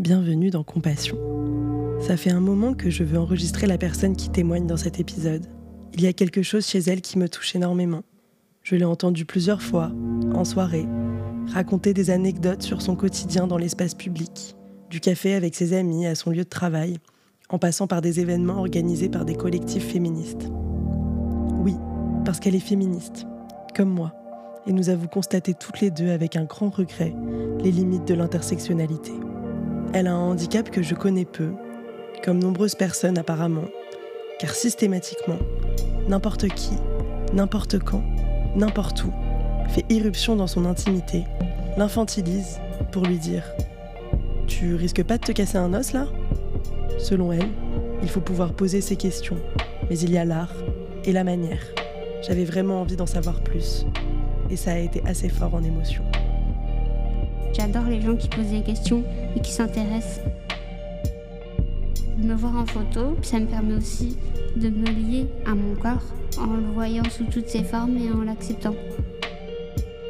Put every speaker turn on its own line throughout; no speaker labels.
bienvenue dans Compassion. Ça fait un moment que je veux enregistrer la personne qui témoigne dans cet épisode. Il y a quelque chose chez elle qui me touche énormément. Je l'ai entendue plusieurs fois, en soirée, raconter des anecdotes sur son quotidien dans l'espace public, du café avec ses amis à son lieu de travail, en passant par des événements organisés par des collectifs féministes. Oui, parce qu'elle est féministe, comme moi, et nous avons constaté toutes les deux avec un grand regret les limites de l'intersectionnalité. Elle a un handicap que je connais peu, comme nombreuses personnes apparemment, car systématiquement, n'importe qui, n'importe quand, n'importe où, fait irruption dans son intimité, l'infantilise pour lui dire ⁇ Tu risques pas de te casser un os là ?⁇ Selon elle, il faut pouvoir poser ces questions, mais il y a l'art et la manière. J'avais vraiment envie d'en savoir plus, et ça a été assez fort en émotion.
J'adore les gens qui posent des questions et qui s'intéressent. Me voir en photo, ça me permet aussi de me lier à mon corps en le voyant sous toutes ses formes et en l'acceptant.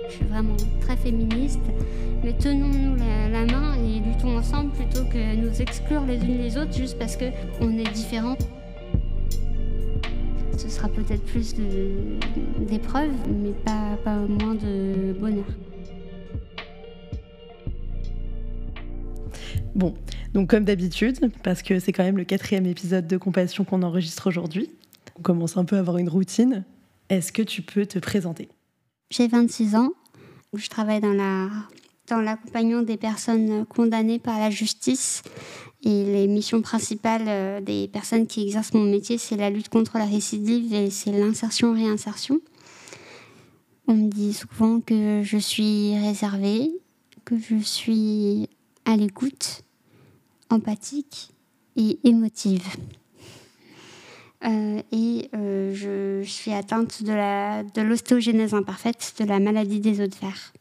Je suis vraiment très féministe, mais tenons-nous la, main et luttons ensemble plutôt que nous exclure les unes les autres juste parce qu'on est différents. Ce sera peut-être plus d'épreuves, mais pas, pas moins de bonheur.
Bon, donc comme d'habitude, parce que c'est quand même le quatrième épisode de Compassion qu'on enregistre aujourd'hui, on commence un peu à avoir une routine. Est-ce que tu peux te présenter?
J'ai 26 ans. Je travaille dans la dans l'accompagnement des personnes condamnées par la justice. Et les missions principales euh, des personnes qui exercent mon métier, c'est la lutte contre la récidive et c'est l'insertion-réinsertion. On me dit souvent que je suis réservée, que je suis à l'écoute, empathique et émotive. Euh, et euh, je, suis atteinte de l'ostéogenèse imparfaite, de la maladie des os de fer.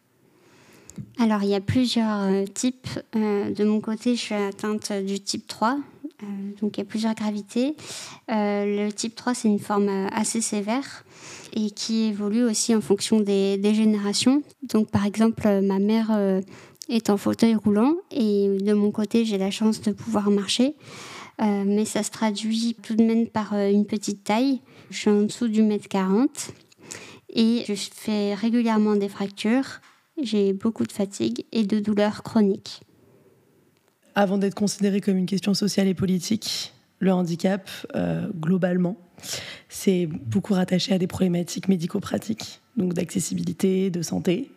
Alors, il y a plusieurs euh, types. de mon côté, je suis atteinte du type 3. donc, il y a plusieurs gravités. le type 3, c'est une forme assez sévère et qui évolue aussi en fonction des générations. Donc, par exemple, ma mère est en fauteuil roulant et de mon côté, j'ai la chance de pouvoir marcher. Euh, mais ça se traduit tout de même par euh, une petite taille. Je suis en dessous du mètre 40 et je fais régulièrement des fractures. J'ai beaucoup de fatigue et de douleurs chroniques.
Avant d'être considéré comme une question sociale et politique, le handicap, euh, globalement, c'est beaucoup rattaché à des problématiques médico-pratiques, donc d'accessibilité, de santé.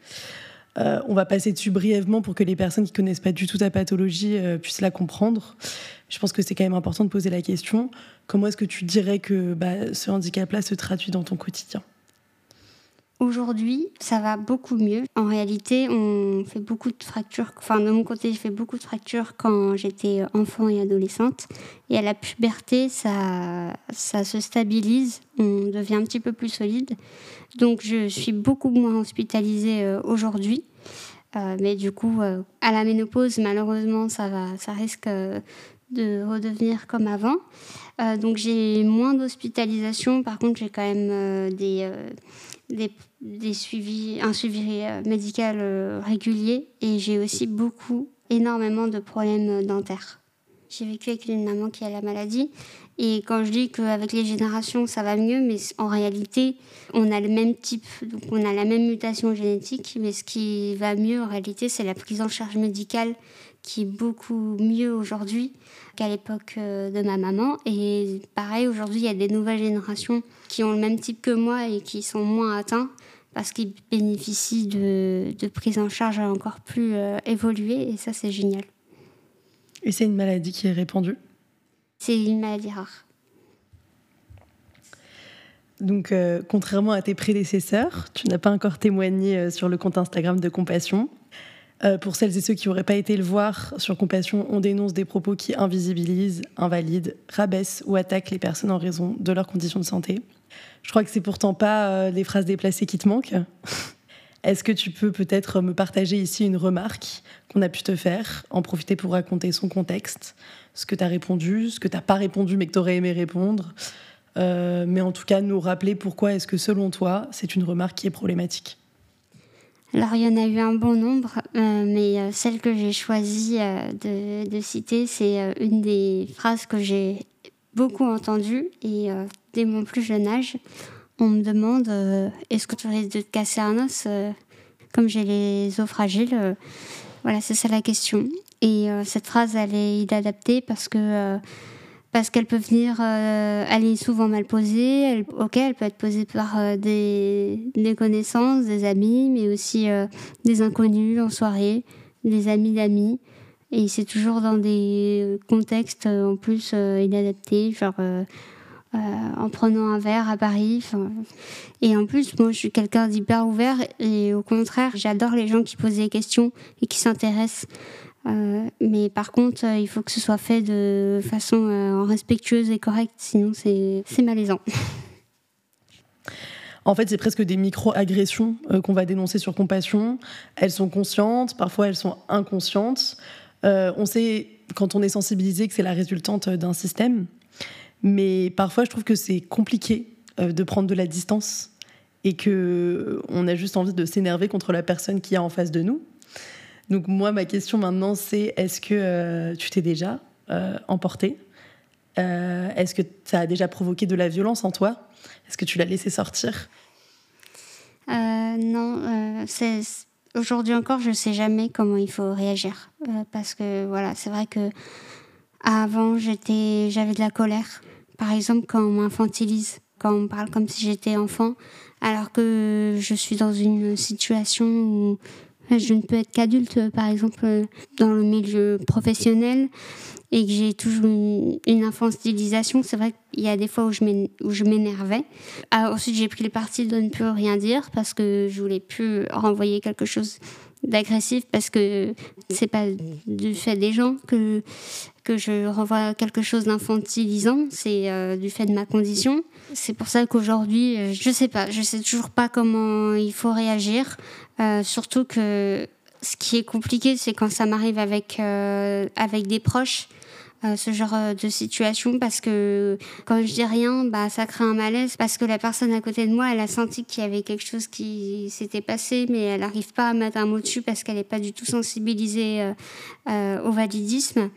Euh, on va passer dessus brièvement pour que les personnes qui connaissent pas du tout ta pathologie euh, puissent la comprendre. Je pense que c'est quand même important de poser la question comment est-ce que tu dirais que bah, ce handicap-là se traduit dans ton quotidien?
Aujourd'hui, ça va beaucoup mieux. En réalité, on fait beaucoup de fractures. Enfin, de mon côté, j'ai fait beaucoup de fractures quand j'étais enfant et adolescente. Et à la puberté, ça, ça se stabilise. On devient un petit peu plus solide. Donc, je suis beaucoup moins hospitalisée euh, aujourd'hui. Euh, mais du coup, euh, à la ménopause, malheureusement, ça, va, ça risque de redevenir comme avant. donc, j'ai moins d'hospitalisation. Par contre, j'ai quand même des des, suivis, un suivi euh, médical euh, régulier et j'ai aussi beaucoup, énormément de problèmes euh, dentaires. J'ai vécu avec une maman qui a la maladie et quand je dis qu'avec les générations ça va mieux, mais en réalité on a le même type, donc on a la même mutation génétique, mais ce qui va mieux en réalité c'est la prise en charge médicale qui est beaucoup mieux aujourd'hui qu'à l'époque euh, de ma maman. Et pareil, aujourd'hui, il y a des nouvelles générations qui ont le même type que moi et qui sont moins atteints parce qu'ils bénéficient de, de prise en charge encore plus euh, évoluée et ça, c'est génial.
Et c'est une maladie qui est répandue?
C'est une maladie rare.
Donc, euh, contrairement à tes prédécesseurs, tu n'as pas encore témoigné sur le compte Instagram de Compassion. Euh, pour celles et ceux qui n'auraient pas été le voir, sur Compassion, on dénonce des propos qui invisibilisent, invalident, rabaissent ou attaquent les personnes en raison de leurs conditions de santé. Je crois que c'est pourtant pas euh, les phrases déplacées qui te manquent. Est-ce que tu peux peut-être me partager ici une remarque qu'on a pu te faire, en profiter pour raconter son contexte, ce que tu as répondu, ce que tu n'as pas répondu mais que tu aurais aimé répondre, euh, mais en tout cas nous rappeler pourquoi est-ce que selon toi c'est une remarque qui est problématique
Alors il y en a eu un bon nombre, mais celle que j'ai choisi de, de, citer, c'est une des phrases que j'ai beaucoup entendues et dès mon plus jeune âge, on me demande est-ce que tu risques de te casser un os comme j'ai les os fragiles Voilà, c'est ça la question. Et cette phrase, elle est inadaptée parce que parce qu'elle peut venir, euh, elle est souvent mal posée. Elle, ok, elle peut être posée par euh, des, des, connaissances, des amis, mais aussi euh, des inconnus en soirée, des amis d'amis. Et c'est toujours dans des contextes en plus inadaptés, genre en prenant un verre à Paris. Et en plus, moi, je suis quelqu'un d'hyper ouvert et au contraire, j'adore les gens qui posent des questions et qui s'intéressent euh, mais par contre, euh, il faut que ce soit fait de façon euh, respectueuse et correcte, sinon c'est malaisant.
En fait, c'est presque des micro-agressions qu'on va dénoncer sur Compassion. Elles sont conscientes, parfois elles sont inconscientes. on sait, quand on est sensibilisé, que c'est la résultante d'un système. Mais parfois, je trouve que c'est compliqué de prendre de la distance et que on a juste envie de s'énerver contre la personne qui est en face de nous. Donc moi, ma question maintenant, c'est est-ce que euh, tu t'es déjà euh, emporté euh, Est-ce que ça a déjà provoqué de la violence en toi? Est-ce que tu l'as laissé sortir?
Non, aujourd'hui encore, je ne sais jamais comment il faut réagir. parce que voilà, c'est vrai que avant, j'avais de la colère. Par exemple, quand on m'infantilise, quand on parle comme si j'étais enfant, alors que je suis dans une situation où je ne peux être qu'adulte, par exemple, dans le milieu professionnel et que j'ai toujours une, infantilisation. C'est vrai qu'il y a des fois où je m'énervais. Ah, ensuite, j'ai pris le parti de ne plus rien dire parce que je voulais plus renvoyer quelque chose d'agressif parce que c'est pas du fait des gens que que je renvoie quelque chose d'infantilisant, c'est euh, du fait de ma condition. C'est pour ça qu'aujourd'hui, euh, je sais pas, je sais toujours pas comment il faut réagir. Euh, surtout que ce qui est compliqué, c'est quand ça m'arrive avec, euh, des proches. Euh, ce genre de situation parce que quand je dis rien, bah ça crée un malaise parce que la personne à côté de moi, elle a senti qu'il y avait quelque chose qui s'était passé, mais elle n'arrive pas à mettre un mot dessus parce qu'elle n'est pas du tout sensibilisée au validisme.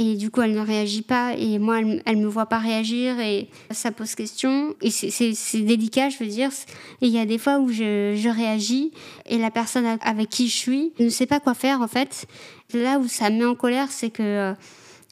Et du coup, elle ne réagit pas. Et moi, elle, ne me voit pas réagir. Et ça pose question. Et c'est délicat, je veux dire. Et il y a des fois où je, je réagis. Et la personne avec qui je suis ne sait pas quoi faire, en fait. Là où ça me met en colère, c'est que euh,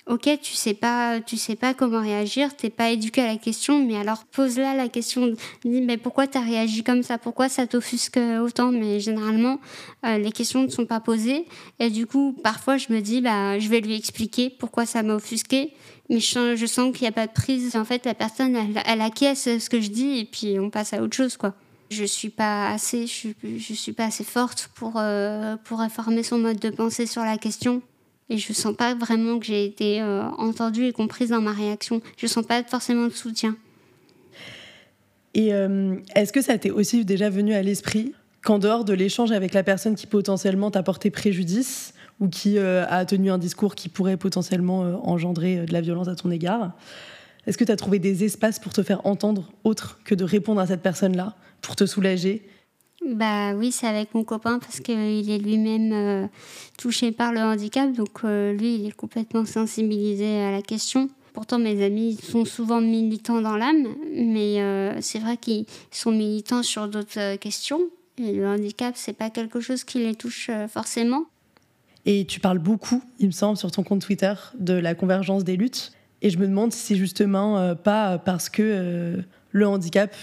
ok, tu sais pas, tu sais pas comment réagir, t'es pas éduqué à la question, mais alors pose-la la question, dis mais pourquoi tu as réagi comme ça, pourquoi ça t'offusque autant, mais généralement euh, les questions ne sont pas posées. Et du coup parfois je me dis bah je vais lui expliquer pourquoi ça m'a offusqué, mais je, sens qu'il n'y a pas de prise, en fait la personne elle, elle acquiesce ce que je dis et puis on passe à autre chose quoi. Je suis pas assez je, je suis pas assez forte pour euh, pour réformer son mode de pensée sur la question et je sens pas vraiment que j'ai été euh, entendue et comprise dans ma réaction. Je sens pas forcément de soutien.
Et euh, est-ce que ça t'est aussi déjà venu à l'esprit qu'en dehors de l'échange avec la personne qui potentiellement t'a porté préjudice ou qui euh, a tenu un discours qui pourrait potentiellement engendrer de la violence à ton égard, est-ce que tu as trouvé des espaces pour te faire entendre autre que de répondre à cette personne-là, pour te soulager
bah oui, c'est avec mon copain parce qu'il est lui-même euh, touché par le handicap, donc euh, lui, il est complètement sensibilisé à la question. Pourtant, mes amis sont souvent militants dans l'âme, mais euh, c'est vrai qu'ils sont militants sur d'autres questions. Et le handicap, c'est pas quelque chose qui les touche forcément.
Et tu parles beaucoup, il me semble, sur ton compte Twitter de la convergence des luttes. Et je me demande si c'est justement pas parce que le handicap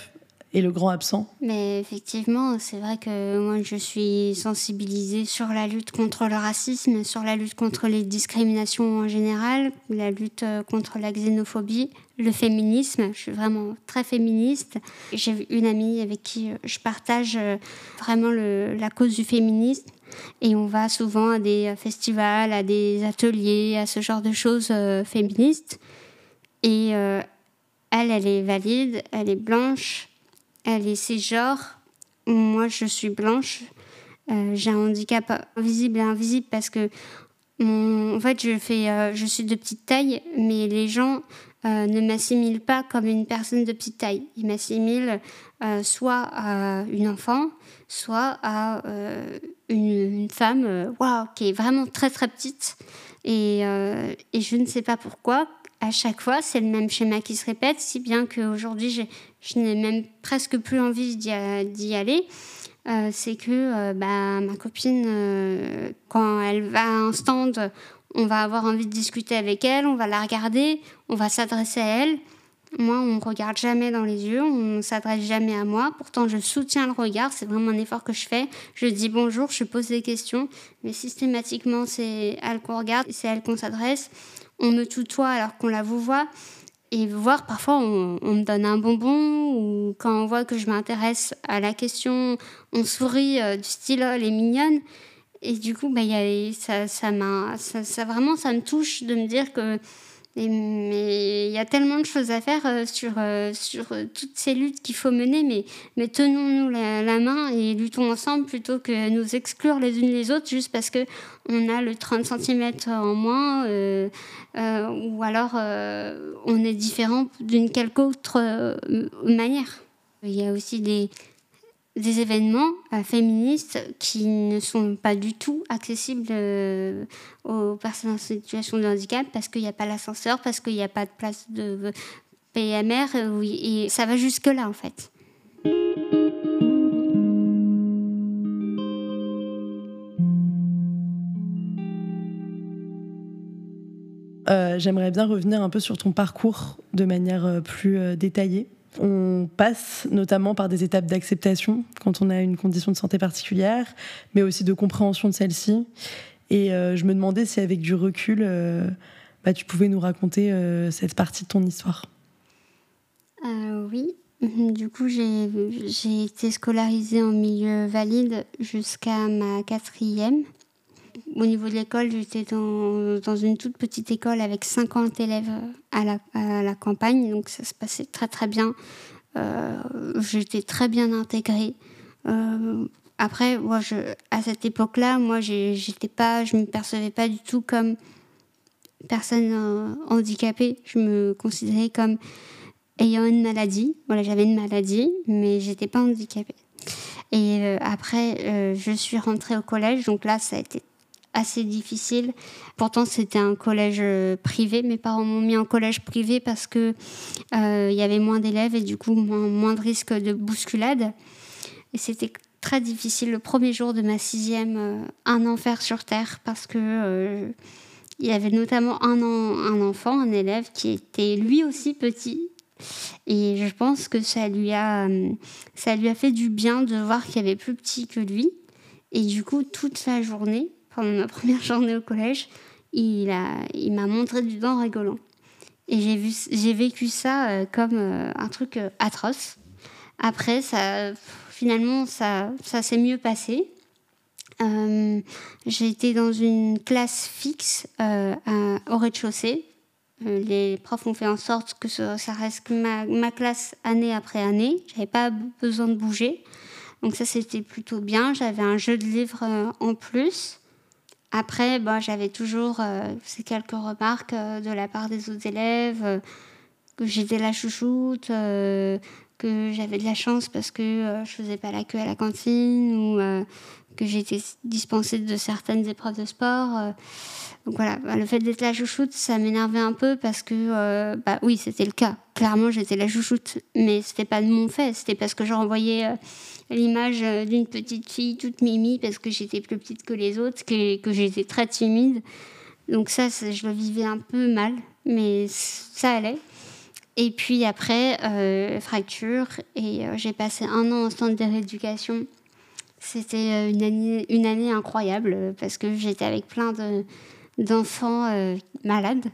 et le grand absent
Mais effectivement, c'est vrai que moi je suis sensibilisée sur la lutte contre le racisme, sur la lutte contre les discriminations en général, la lutte euh, contre la xénophobie, le féminisme. Je suis vraiment très féministe. J'ai une amie avec qui euh, je partage euh, vraiment la cause du féminisme. Et on va souvent à des festivals, à des ateliers, à ce genre de choses féministes. Et elle, elle est valide, elle est blanche, elle est cisgenre. Moi, je suis blanche. Euh, j'ai un handicap visible et invisible parce que en fait, je, fais, euh, je suis de petite taille, mais les gens ne m'assimile pas comme une personne de petite taille. Il m'assimile soit à une enfant, soit à une, femme waouh, qui est vraiment très très petite. Et, et je ne sais pas pourquoi, à chaque fois, c'est le même schéma qui se répète, si bien qu'aujourd'hui, je n'ai même presque plus envie d'y aller. Euh, c'est que euh, bah, ma copine, euh, quand elle va à un stand, on va avoir envie de discuter avec elle, on va la regarder, on va s'adresser à elle. Moi, on ne regarde jamais dans les yeux, on ne s'adresse jamais à moi. Pourtant, je soutiens le regard, c'est vraiment un effort que je fais. Je dis bonjour, je pose des questions, mais systématiquement, c'est elle qu'on regarde, c'est elle qu'on s'adresse on me tutoie alors qu'on la vous voit. Et voir, parfois, on, me donne un bonbon ou quand on voit que je m'intéresse à la question, on sourit euh, du style oh, elle est mignonne. Et du coup, bah, ça, ça, ça, ça, vraiment, ça me touche de me dire que mais il y a tellement de choses à faire euh, sur, euh, sur euh, toutes ces luttes qu'il faut mener, mais, mais tenons-nous la, main et luttons ensemble plutôt que nous exclure les unes les autres juste parce qu'on a le 30 cm en moins ou alors on est différent d'une quelque autre manière. Il y a aussi des, des événements euh, féministes qui ne sont pas du tout accessibles euh, aux personnes en situation de handicap parce qu'il n'y a pas l'ascenseur, parce qu'il n'y a pas de place de PMR, euh, et ça va jusque-là en fait.
J'aimerais bien revenir un peu sur ton parcours de manière plus détaillée. On passe notamment par des étapes d'acceptation quand on a une condition de santé particulière, mais aussi de compréhension de celle-ci. Et euh, je me demandais si avec du recul, euh, bah, tu pouvais nous raconter euh, cette partie de ton histoire.
oui, du coup j'ai été scolarisée en milieu valide jusqu'à ma quatrième au niveau de l'école, j'étais dans, dans, une toute petite école avec 50 élèves à la, à la campagne, donc ça se passait très très bien. Euh, j'étais très bien intégrée. Euh, après, moi, je, à cette époque-là, moi, j'étais pas, je me percevais pas du tout comme personne euh, handicapée. Je me considérais comme ayant une maladie. Voilà, j'avais une maladie, mais j'étais pas handicapée. Et après, je suis rentrée au collège, donc là, ça a été assez difficile. Pourtant, c'était un collège euh, privé. Mes parents m'ont mis en collège privé parce que euh, il y avait moins d'élèves et du coup moins, de risques de bousculade. Et c'était très difficile. Le premier jour de ma sixième, euh, un enfer sur terre parce que il y avait notamment un, un enfant, un élève qui était lui aussi petit. Et je pense que ça lui a, ça lui a fait du bien de voir qu'il y avait plus petit que lui. Et du coup, toute la journée, pendant ma première journée au collège, il m'a il montré du doigt en rigolant. Et j'ai, vécu ça euh, comme euh, un truc euh, atroce. Après, ça, finalement, ça, ça s'est mieux passé. j'ai été dans une classe fixe au rez-de-chaussée. les profs ont fait en sorte que ça, reste ma, ma, classe année après année. J'avais pas besoin de bouger. Donc ça, c'était plutôt bien. J'avais un jeu de livres en plus. Après, bon, j'avais toujours euh, ces quelques remarques euh, de la part des autres élèves, euh, que j'étais la chouchoute, que j'avais de la chance parce que je faisais pas la queue à la cantine ou que j'étais dispensée de certaines épreuves de sport. donc voilà, bah, le fait d'être la chouchoute, ça m'énervait un peu parce que, bah oui, c'était le cas. Clairement, j'étais la chouchoute, mais c'était pas de mon fait, c'était parce que je renvoyais l'image euh, d'une petite fille toute mimi parce que j'étais plus petite que les autres, que, que j'étais très timide. Donc ça, je le vivais un peu mal, mais ça allait. Et puis après, euh, fracture, et euh, j'ai passé un an en centre de rééducation. C'était une année, une année incroyable parce que j'étais avec plein de, d'enfants malades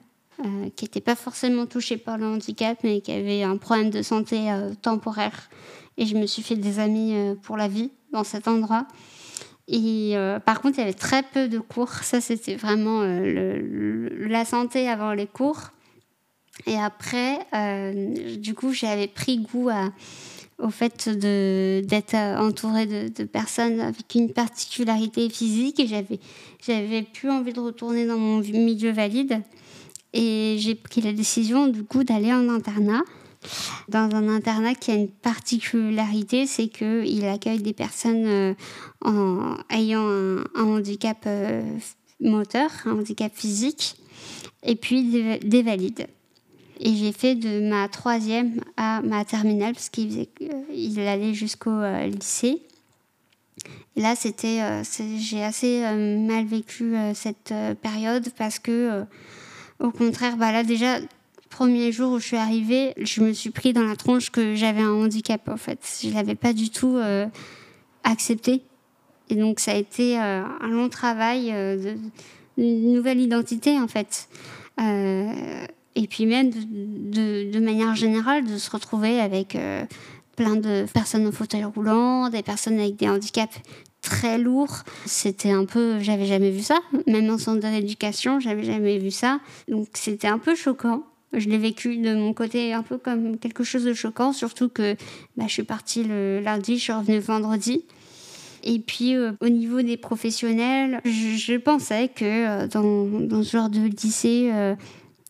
qui n'étaient pas forcément touchés par le handicap, mais qui avaient un problème de santé temporaire et je me suis fait des amis euh, pour la vie dans cet endroit. Et euh, par contre, il y avait très peu de cours. Ça, c'était vraiment euh, la santé avant les cours. Et après, du coup, j'avais pris goût au fait d'être entourée de, personnes avec une particularité physique. Et j'avais, j'avais plus envie de retourner dans mon milieu valide. Et j'ai pris la décision du coup d'aller en internat. Dans un internat qui a une particularité, c'est qu'il accueille des personnes euh, ayant un, handicap euh, moteur, un handicap physique, et puis des, valides. Et j'ai fait de ma troisième à ma terminale, parce qu'il il allait jusqu'au euh, lycée. Et là, c'était, j'ai assez mal vécu cette période parce que au contraire, bah là déjà, premier jour où je suis arrivée, je me suis pris dans la tronche que j'avais un handicap en fait. Je l'avais pas du tout euh, accepté. Et donc ça a été euh, un long travail euh, d'une nouvelle identité en fait. Et puis même de, de, manière générale de se retrouver avec plein de personnes en fauteuil roulant, des personnes avec des handicaps très lourd. C'était un peu, j'avais jamais vu ça. Même en centre d'éducation, j'avais jamais vu ça. Donc c'était un peu choquant. Je l'ai vécu de mon côté un peu comme quelque chose de choquant, surtout que bah, je suis partie le lundi, je suis revenue vendredi. Et puis euh, au niveau des professionnels, je, pensais que euh, dans, ce genre de lycée,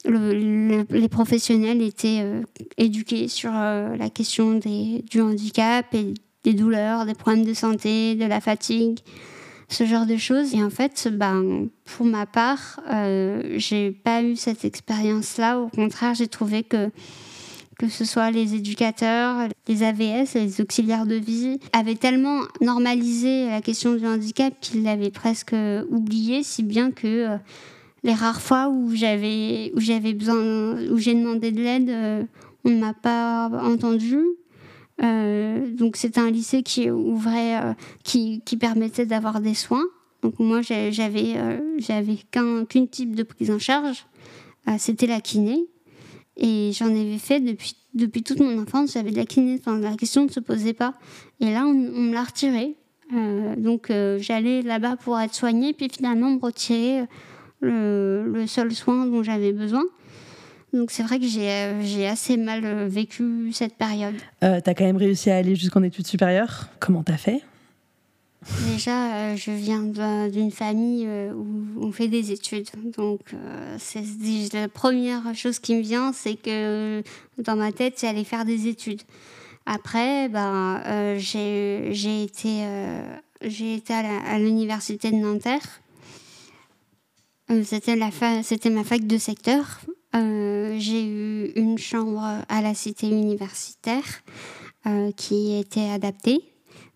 euh, les professionnels étaient éduqués sur la question des, du handicap et des douleurs, des problèmes de santé, de la fatigue, ce genre de choses. Et en fait, ben, pour ma part, euh, j'ai pas eu cette expérience-là. Au contraire, j'ai trouvé que que ce soit les éducateurs, les AVS, les auxiliaires de vie, avaient tellement normalisé la question du handicap qu'ils l'avaient presque oublié, si bien que euh, les rares fois où j'avais où j'avais besoin, où j'ai demandé de l'aide, euh, on ne m'a pas entendu. Euh, donc c'était un lycée qui ouvrait, euh, qui, qui, permettait d'avoir des soins. Donc moi j'avais j'avais qu'un qu'une type de prise en charge, c'était la kiné. Et j'en avais fait depuis, depuis toute mon enfance, j'avais de la kiné, la question ne se posait pas. Et là, on, me l'a retiré. donc j'allais là-bas pour être soignée, puis finalement on me retirer le, le seul soin dont j'avais besoin. Donc c'est vrai que j'ai euh, assez mal euh, vécu cette période.
Euh, t'as quand même réussi à aller jusqu'en études supérieures. Comment t'as fait?
Déjà, je viens d'une famille où on fait des études. Donc c'est la première chose qui me vient, c'est que dans ma tête, c'est aller faire des études. Après, ben, j'ai été, j'ai été à l'université de Nanterre. C'était ma fac de secteur. Euh, j'ai eu une chambre à la cité universitaire euh, qui était adaptée.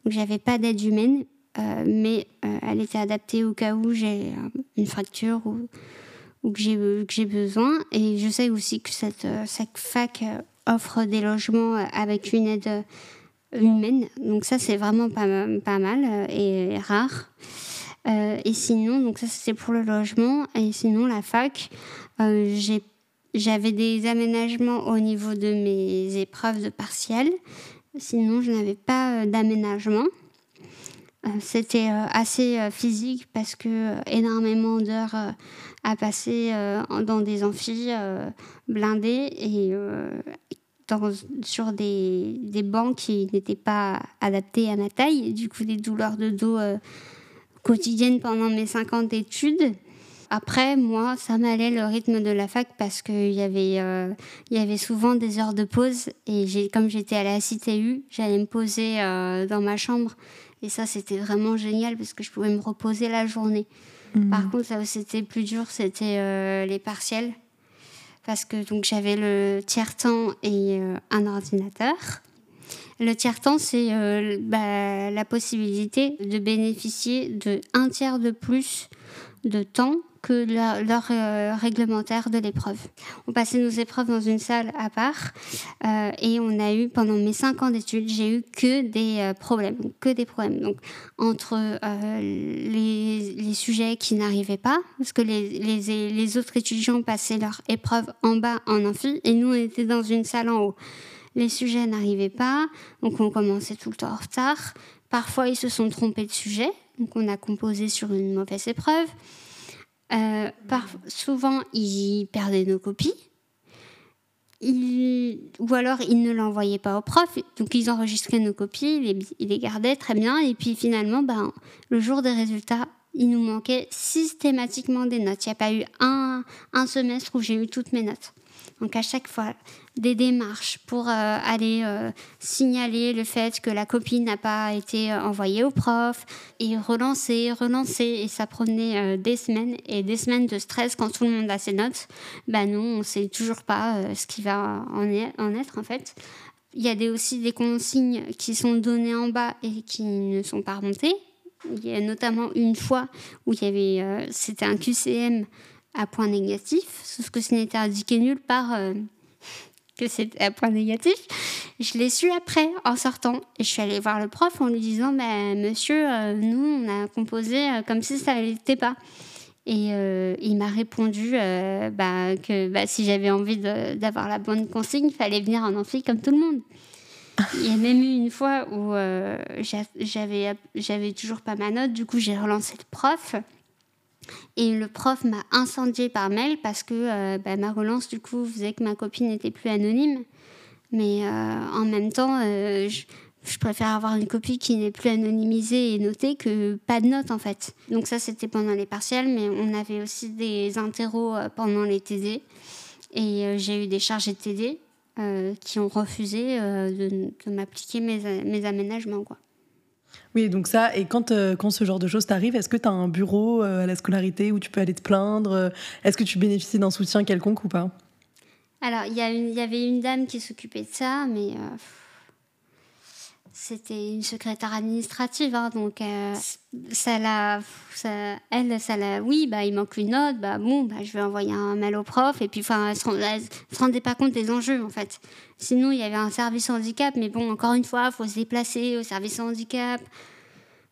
Donc j'avais pas d'aide humaine, euh, mais elle était adaptée au cas où j'ai une fracture ou, que j'ai besoin. Et je sais aussi que cette, fac offre des logements avec une aide humaine. Donc ça, c'est vraiment pas mal et rare. Et sinon, donc ça, c'est pour le logement. Et sinon, la fac, j'ai j'avais des aménagements au niveau de mes épreuves de partiel. Sinon, je n'avais pas euh, d'aménagement. Euh, c'était euh, assez physique parce que énormément d'heures à passer dans des amphis blindés et sur des, des, bancs qui n'étaient pas adaptés à ma taille. Et du coup, des douleurs de dos quotidiennes pendant mes 50 études. Après, moi, ça m'allait le rythme de la fac parce qu'il y, avait, euh, y avait souvent des heures de pause. Et comme j'étais à la CTU, j'allais me poser euh, dans ma chambre. Et ça, c'était vraiment génial parce que je pouvais me reposer la journée. Mmh. Par contre, ça où c'était plus dur, c'était euh, les partiels. Parce que donc j'avais le tiers-temps et un ordinateur. Le tiers-temps, c'est bah, la possibilité de bénéficier de tiers de plus de temps que l'heure euh, réglementaire de l'épreuve. On passait nos épreuves dans une salle à part euh, et on a eu, pendant mes cinq ans d'études, j'ai eu que des euh, problèmes, que des problèmes. Donc, entre les, les, sujets qui n'arrivaient pas, parce que les, les, les autres étudiants passaient leur épreuve en bas en amphi et nous, on était dans une salle en haut. Les sujets n'arrivaient pas, donc on commençait tout le temps en retard. Parfois, ils se sont trompés de sujet, donc on a composé sur une mauvaise épreuve. Euh, souvent, ils perdaient nos copies. ou alors, ils ne l'envoyaient pas au prof. Donc, ils enregistraient nos copies, ils les, gardaient très bien. Et puis, finalement, ben, le jour des résultats, il nous manquait systématiquement des notes. Il n'y a pas eu un semestre où j'ai eu toutes mes notes. Donc à chaque fois, des démarches pour euh, aller euh, signaler le fait que la copie n'a pas été euh, envoyée au prof et relancer, relancer. Et ça prenait des semaines et des semaines de stress quand tout le monde a ses notes. Ben non, on ne sait toujours pas ce qui va en, en être en fait. Il y a des, aussi des consignes qui sont données en bas et qui ne sont pas remontées. Il y a notamment une fois où il y avait, c'était un QCM à point négatif, sauf que ce n'était indiqué nulle part euh, que c'était à point négatif. Je l'ai su après, en sortant. Et je suis allée voir le prof en lui disant bah, Monsieur, euh, nous, on a composé euh, comme si ça n'était pas. Et il m'a répondu bah, que bah, si j'avais envie d'avoir la bonne consigne, il fallait venir en amphi comme tout le monde. Il y a même eu une fois où j'avais, toujours pas ma note, du coup j'ai relancé le prof. Et le prof m'a incendié par mail parce que euh, bah, ma relance, du coup, faisait que ma copine n'était plus anonyme. Mais euh, en même temps, euh, je, préfère avoir une copie qui n'est plus anonymisée et notée que pas de notes, en fait. Donc ça, c'était pendant les partiels, mais on avait aussi des interros pendant les TD. Et j'ai eu des chargés de TD qui ont refusé de, de m'appliquer mes, mes aménagements, quoi.
Oui, donc ça, et quand, euh, quand ce genre de choses t'arrive, est-ce que tu as un bureau euh, à la scolarité où tu peux aller te plaindre euh, Est-ce que tu bénéficies d'un soutien quelconque ou pas?
Alors, il y, avait une dame qui s'occupait de ça, mais c'était une secrétaire administrative, hein, donc euh, ça l'a, ça, elle, ça l'a, oui, bah il manque une note, bah bon, bah je vais envoyer un mail au prof, et puis enfin, elle se, se rendait pas compte des enjeux en fait. Sinon, il y avait un service handicap, mais bon, encore une fois, il faut se déplacer au service handicap,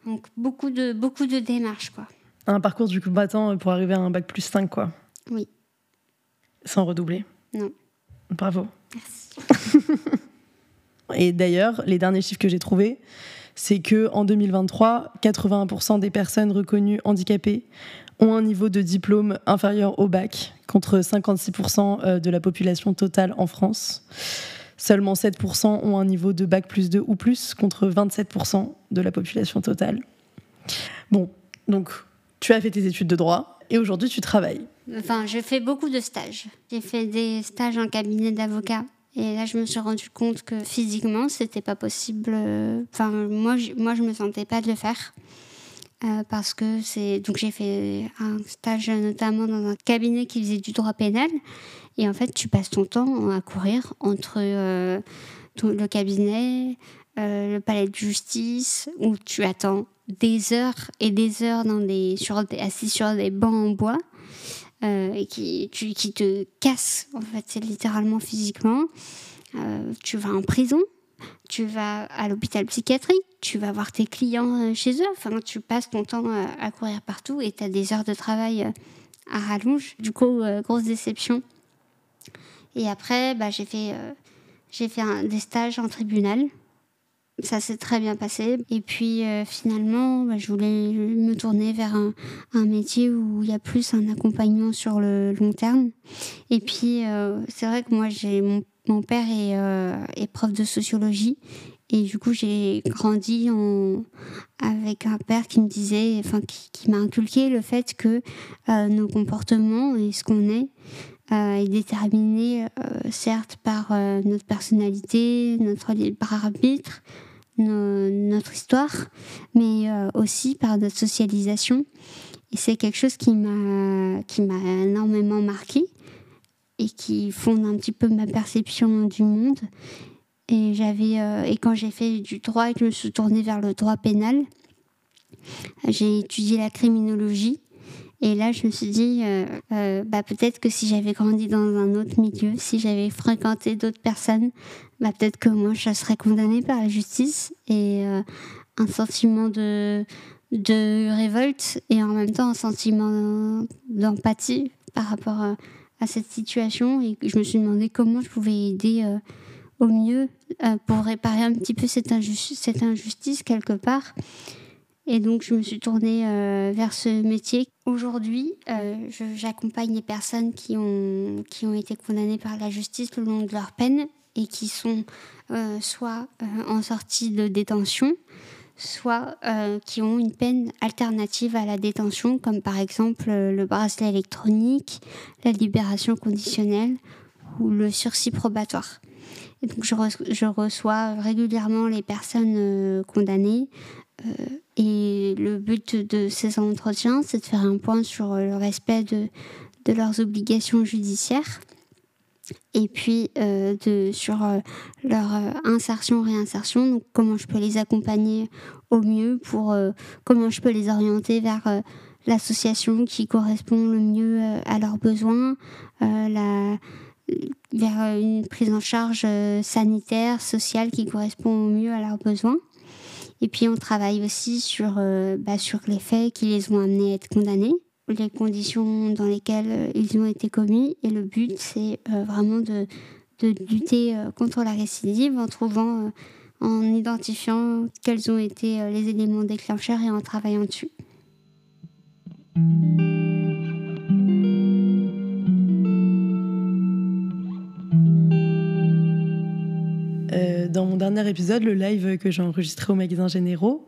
donc beaucoup de beaucoup de démarches quoi.
Un parcours du combattant pour arriver à un bac plus 5 quoi.
Oui.
Sans redoubler.
Non.
Bravo.
Merci.
Et d'ailleurs, les derniers chiffres que j'ai trouvés, c'est que en 2023, 81% des personnes reconnues handicapées ont un niveau de diplôme inférieur au bac, contre 56% euh, de la population totale en France. Seulement 7% ont un niveau de bac plus 2 ou plus, contre 27% de la population totale. Bon, donc tu as fait tes études de droit et aujourd'hui tu travailles.
Enfin, je fais beaucoup de stages. J'ai fait des stages en cabinet d'avocat et là, je me suis rendu compte que physiquement, c'était pas possible. Euh, enfin, moi, je, moi, je me sentais pas de le faire. Euh, parce que c'est. Donc, j'ai fait un stage notamment dans un cabinet qui faisait du droit pénal. Et en fait, tu passes ton temps à courir entre euh, le cabinet, le palais de justice, où tu attends des heures et des heures dans des, sur assis sur des bancs en bois. Euh, et qui, qui te casse, en fait, c'est littéralement physiquement. Euh, tu vas en prison, tu vas à l'hôpital psychiatrique, tu vas voir tes clients euh, chez eux, enfin, tu passes ton temps à courir partout et tu as des heures de travail à rallonge. Du coup, grosse déception. Et après, bah, j'ai fait, fait des stages en tribunal ça s'est très bien passé. Et puis euh, finalement, bah, je voulais me tourner vers un, métier où il y a plus un accompagnement sur le long terme. Et puis euh, c'est vrai que moi, j'ai mon, père est, euh, est, prof de sociologie. Et du coup, j'ai grandi en, avec un père qui me disait, enfin, qui m'a inculqué le fait que nos comportements et ce qu'on est est déterminé, certes, par notre personnalité, notre libre arbitre, notre histoire, mais euh, aussi par notre socialisation. Et c'est quelque chose qui m'a énormément marqué et qui fonde un petit peu ma perception du monde. Et j'avais euh, et quand j'ai fait du droit et que je me suis tournée vers le droit pénal, j'ai étudié la criminologie et là, je me suis dit, euh, euh, bah, peut-être que si j'avais grandi dans un autre milieu, si j'avais fréquenté d'autres personnes, bah, peut-être que moi, je serais condamnée par la justice. Et euh, un sentiment de, de révolte et en même temps un sentiment d'empathie par rapport à, cette situation. Et je me suis demandé comment je pouvais aider au mieux pour réparer un petit peu cette, cette injustice quelque part. Et donc, je me suis tournée euh, vers ce métier. Aujourd'hui, euh, j'accompagne les personnes qui ont, qui ont été condamnées par la justice le long de leur peine et qui sont euh, soit en sortie de détention, soit qui ont une peine alternative à la détention, comme par exemple le bracelet électronique, la libération conditionnelle ou le sursis probatoire. Donc je, reçois régulièrement les personnes condamnées et le but de ces entretiens, c'est de faire un point sur le respect de, leurs obligations judiciaires et puis euh, de, sur euh, leur euh, insertion, réinsertion, donc comment je peux les accompagner au mieux, pour comment je peux les orienter vers l'association qui correspond le mieux à leurs besoins, vers une prise en charge sanitaire, sociale qui correspond au mieux à leurs besoins. Et puis on travaille aussi sur, bah, sur les faits qui les ont amenés à être condamnés les conditions dans lesquelles euh, ils ont été commis. Et le but, c'est euh, vraiment de, lutter euh, contre la récidive en trouvant, en identifiant quels ont été les éléments déclencheurs et en travaillant dessus.
Dans mon dernier épisode, le live que j'ai enregistré au magasin Généraux,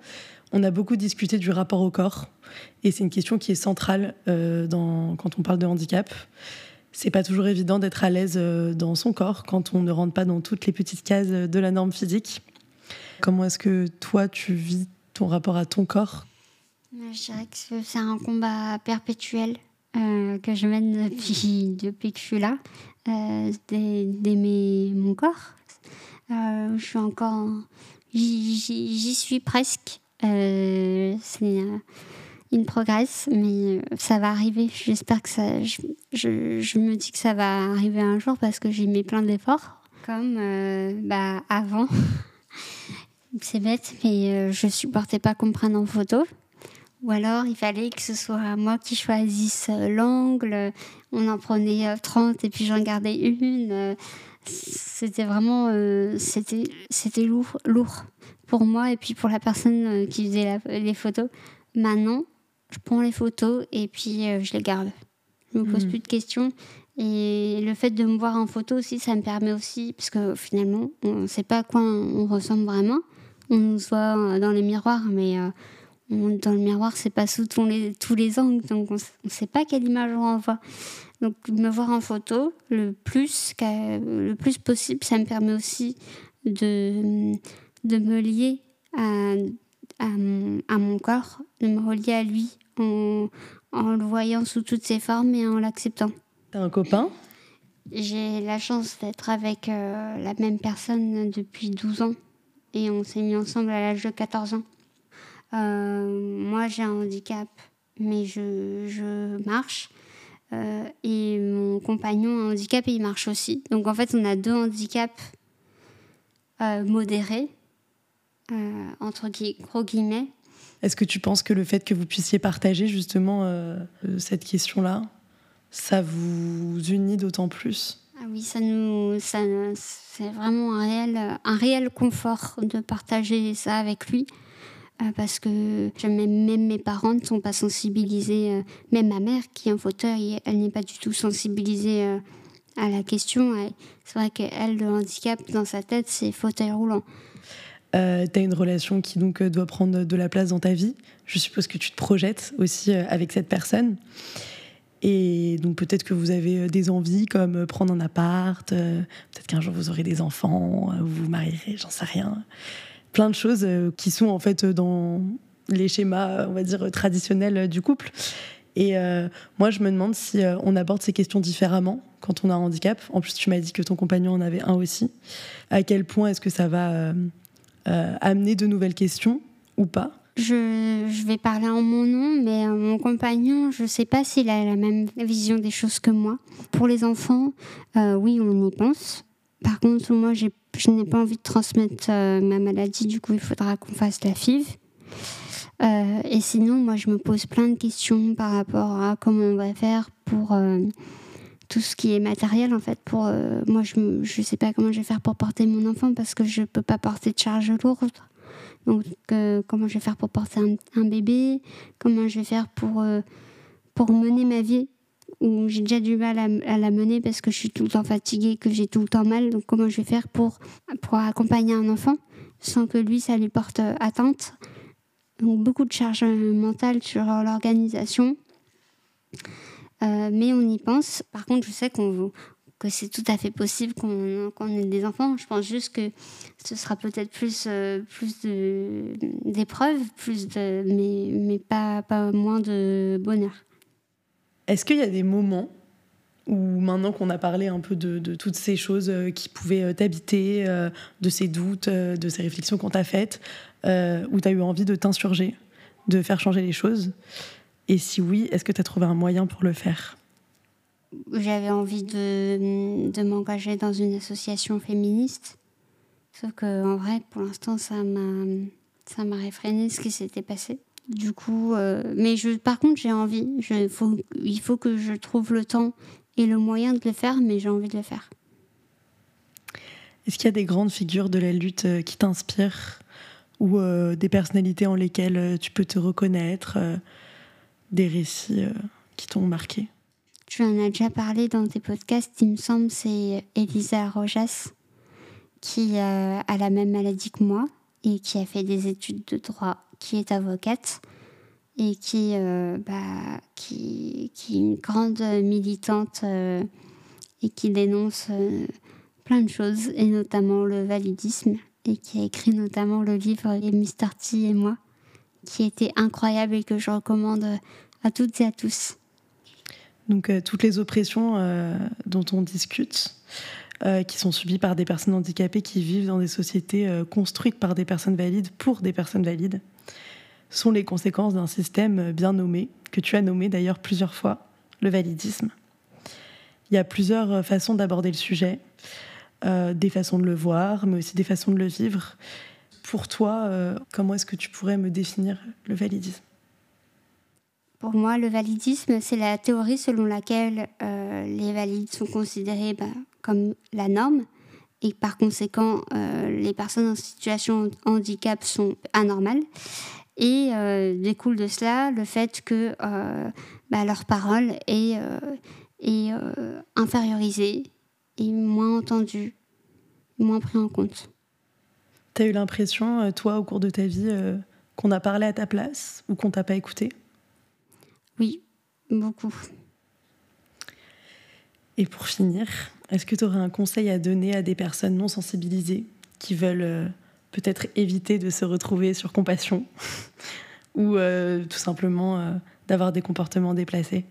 on a beaucoup discuté du rapport au corps. Et c'est une question qui est centrale euh, quand on parle de handicap. C'est pas toujours évident d'être à l'aise euh, dans son corps quand on ne rentre pas dans toutes les petites cases de la norme physique. Comment est-ce que toi, tu vis ton rapport à ton corps?
Je dirais que c'est un combat perpétuel euh, que je mène depuis, depuis que je suis là, d'aimer mon corps. Je suis encore. J'y suis presque. Euh, c'est une progresse, mais ça va arriver. J'espère que ça. Je, me dis que ça va arriver un jour parce que j'ai mis plein d'efforts. Comme euh, bah, avant. c'est bête, mais euh, je supportais pas qu'on prenne en photo. Ou alors, il fallait que ce soit moi qui choisisse l'angle. On en prenait 30 et puis j'en gardais une. C'était vraiment. C'était lourd. lourd pour moi et puis pour la personne euh, qui faisait les photos. Maintenant, je prends les photos et puis euh, je les garde. Je me pose hmm. plus de questions. Et le fait de me voir en photo aussi, ça me permet aussi, parce que finalement, on ne sait pas à quoi on ressemble vraiment. On nous voit euh, dans les miroirs, mais dans le miroir, c'est pas sous tous les, tous les angles, donc on ne sait pas quelle image on envoie. Donc me voir en photo le plus, le plus possible, ça me permet aussi de de me lier à, à, mon, corps, de me relier à lui en, en, le voyant sous toutes ses formes et en l'acceptant.
T'as un copain?
J'ai la chance d'être avec euh, la même personne depuis 12 ans et on s'est mis ensemble à l'âge de 14 ans. Euh, moi j'ai un handicap, mais je, je marche. Euh, et mon compagnon a un handicap et il marche aussi. Donc en fait, on a deux handicaps modérés euh, entre gros guillemets.
Est-ce que tu penses que le fait que vous puissiez partager justement euh, euh, cette question-là, ça vous unit d'autant plus?
Ah oui, ça nous, ça, c'est vraiment un réel, un réel confort de partager ça avec lui. Parce que même, mes parents ne sont pas sensibilisés, même ma mère qui est en fauteuil, elle n'est pas du tout sensibilisée à la question. C'est vrai qu'elle, le handicap dans sa tête, c'est fauteuil roulant.
Euh, tu as une relation qui donc euh, doit prendre de la place dans ta vie. Je suppose que tu te projettes aussi euh, avec cette personne. Et donc peut-être que vous avez des envies comme prendre un appart, peut-être qu'un jour vous aurez des enfants, vous vous marierez, j'en sais rien. Plein de choses qui sont en fait dans les schémas, on va dire, traditionnels du couple. Et moi, je me demande si on aborde ces questions différemment quand on a un handicap. En plus, tu m'as dit que ton compagnon en avait un aussi. À quel point est-ce que ça va euh, amener de nouvelles questions ou pas?
Je, je, vais parler en mon nom, mais euh, mon compagnon, je ne sais pas s'il a la même vision des choses que moi. Pour les enfants, euh, oui, on y pense. Par contre, moi, je n'ai pas envie de transmettre ma maladie, du coup, il faudra qu'on fasse la FIV. et sinon, moi, je me pose plein de questions par rapport à comment on va faire pour tout ce qui est matériel en fait pour euh, moi je ne sais pas comment je vais faire pour porter mon enfant parce que je peux pas porter de charge lourde. Donc euh, comment je vais faire pour porter un, bébé? Comment je vais faire pour euh, pour mener ma vie? Où j'ai déjà du mal à, la mener parce que je suis tout le temps fatiguée que j'ai tout le temps mal donc comment je vais faire pour pour accompagner un enfant sans que lui ça lui porte atteinte? Donc beaucoup de charge mentale sur l'organisation. mais on y pense. Par contre, je sais qu'on que c'est tout à fait possible qu'on ait des enfants. Je pense juste que ce sera peut-être plus, plus d'épreuves, plus de, mais, mais pas, pas moins de bonheur.
Est-ce qu'il y a des moments où maintenant qu'on a parlé un peu de, toutes ces choses euh, qui pouvaient euh, t'habiter, euh, de ces doutes, de ces réflexions qu'on t'a faites, où tu as eu envie de t'insurger, de faire changer les choses? Et si oui, est-ce que tu as trouvé un moyen pour le faire?
J'avais envie de, de m'engager dans une association féministe. Sauf qu'en vrai, pour l'instant, ça m'a, ça réfréné ce qui s'était passé. Du coup, mais je, par contre, j'ai envie. Je, faut, il faut que je trouve le temps et le moyen de le faire, mais j'ai envie de le faire.
Est-ce qu'il y a des grandes figures de la lutte euh, qui t'inspirent ou euh, des personnalités en lesquelles euh, tu peux te reconnaître, des récits qui t'ont marqué?
Tu en as déjà parlé dans tes podcasts, il me semble, c'est Elisa Rojas qui a la même maladie que moi et qui a fait des études de droit, qui est avocate et qui, euh, bah, qui, qui, est une grande militante euh, et qui dénonce euh, plein de choses, et notamment le validisme, et qui a écrit notamment le livre Mr. T et moi, qui était incroyable et que je recommande à toutes et à tous.
Donc toutes les oppressions dont on discute, qui sont subies par des personnes handicapées qui vivent dans des sociétés construites par des personnes valides pour des personnes valides sont les conséquences d'un système bien nommé, que tu as nommé d'ailleurs plusieurs fois, le validisme. Il y a plusieurs euh, façons d'aborder le sujet, euh, des façons de le voir, mais aussi des façons de le vivre. Pour toi, euh, comment est-ce que tu pourrais me définir le validisme?
Pour moi, le validisme, c'est la théorie selon laquelle les valides sont considérés bah, comme la norme et par conséquent, les personnes en situation de handicap sont anormales. Et euh, découle de cela le fait que euh, bah, leur parole est, euh, est infériorisée et moins entendue, moins prise en compte.
Tu as eu l'impression, toi, au cours de ta vie, qu'on a parlé à ta place ou qu'on t'a pas écouté?
Oui, beaucoup.
Et pour finir, est-ce que tu aurais un conseil à donner à des personnes non sensibilisées qui veulent peut-être éviter de se retrouver sur compassion ou euh, tout simplement euh, d'avoir des comportements déplacés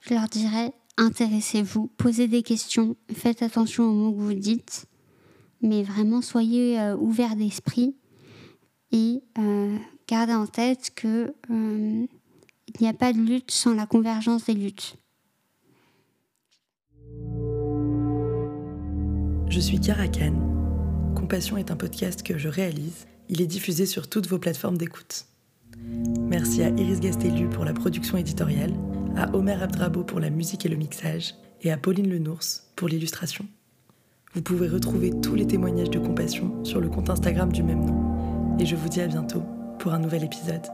Je leur dirais intéressez-vous, posez des questions, faites attention aux mots que vous dites, mais vraiment soyez euh, ouverts d'esprit et gardez en tête que il n'y a pas de lutte sans la convergence des luttes.
Je suis Karakan Compassion est un podcast que je réalise. Il est diffusé sur toutes vos plateformes d'écoute. Merci à Iris Gastelu pour la production éditoriale, à Omer Abdrabo pour la musique et le mixage, et à Pauline Lenours pour l'illustration. Vous pouvez retrouver tous les témoignages de compassion sur le compte Instagram du même nom. Et je vous dis à bientôt pour un nouvel épisode.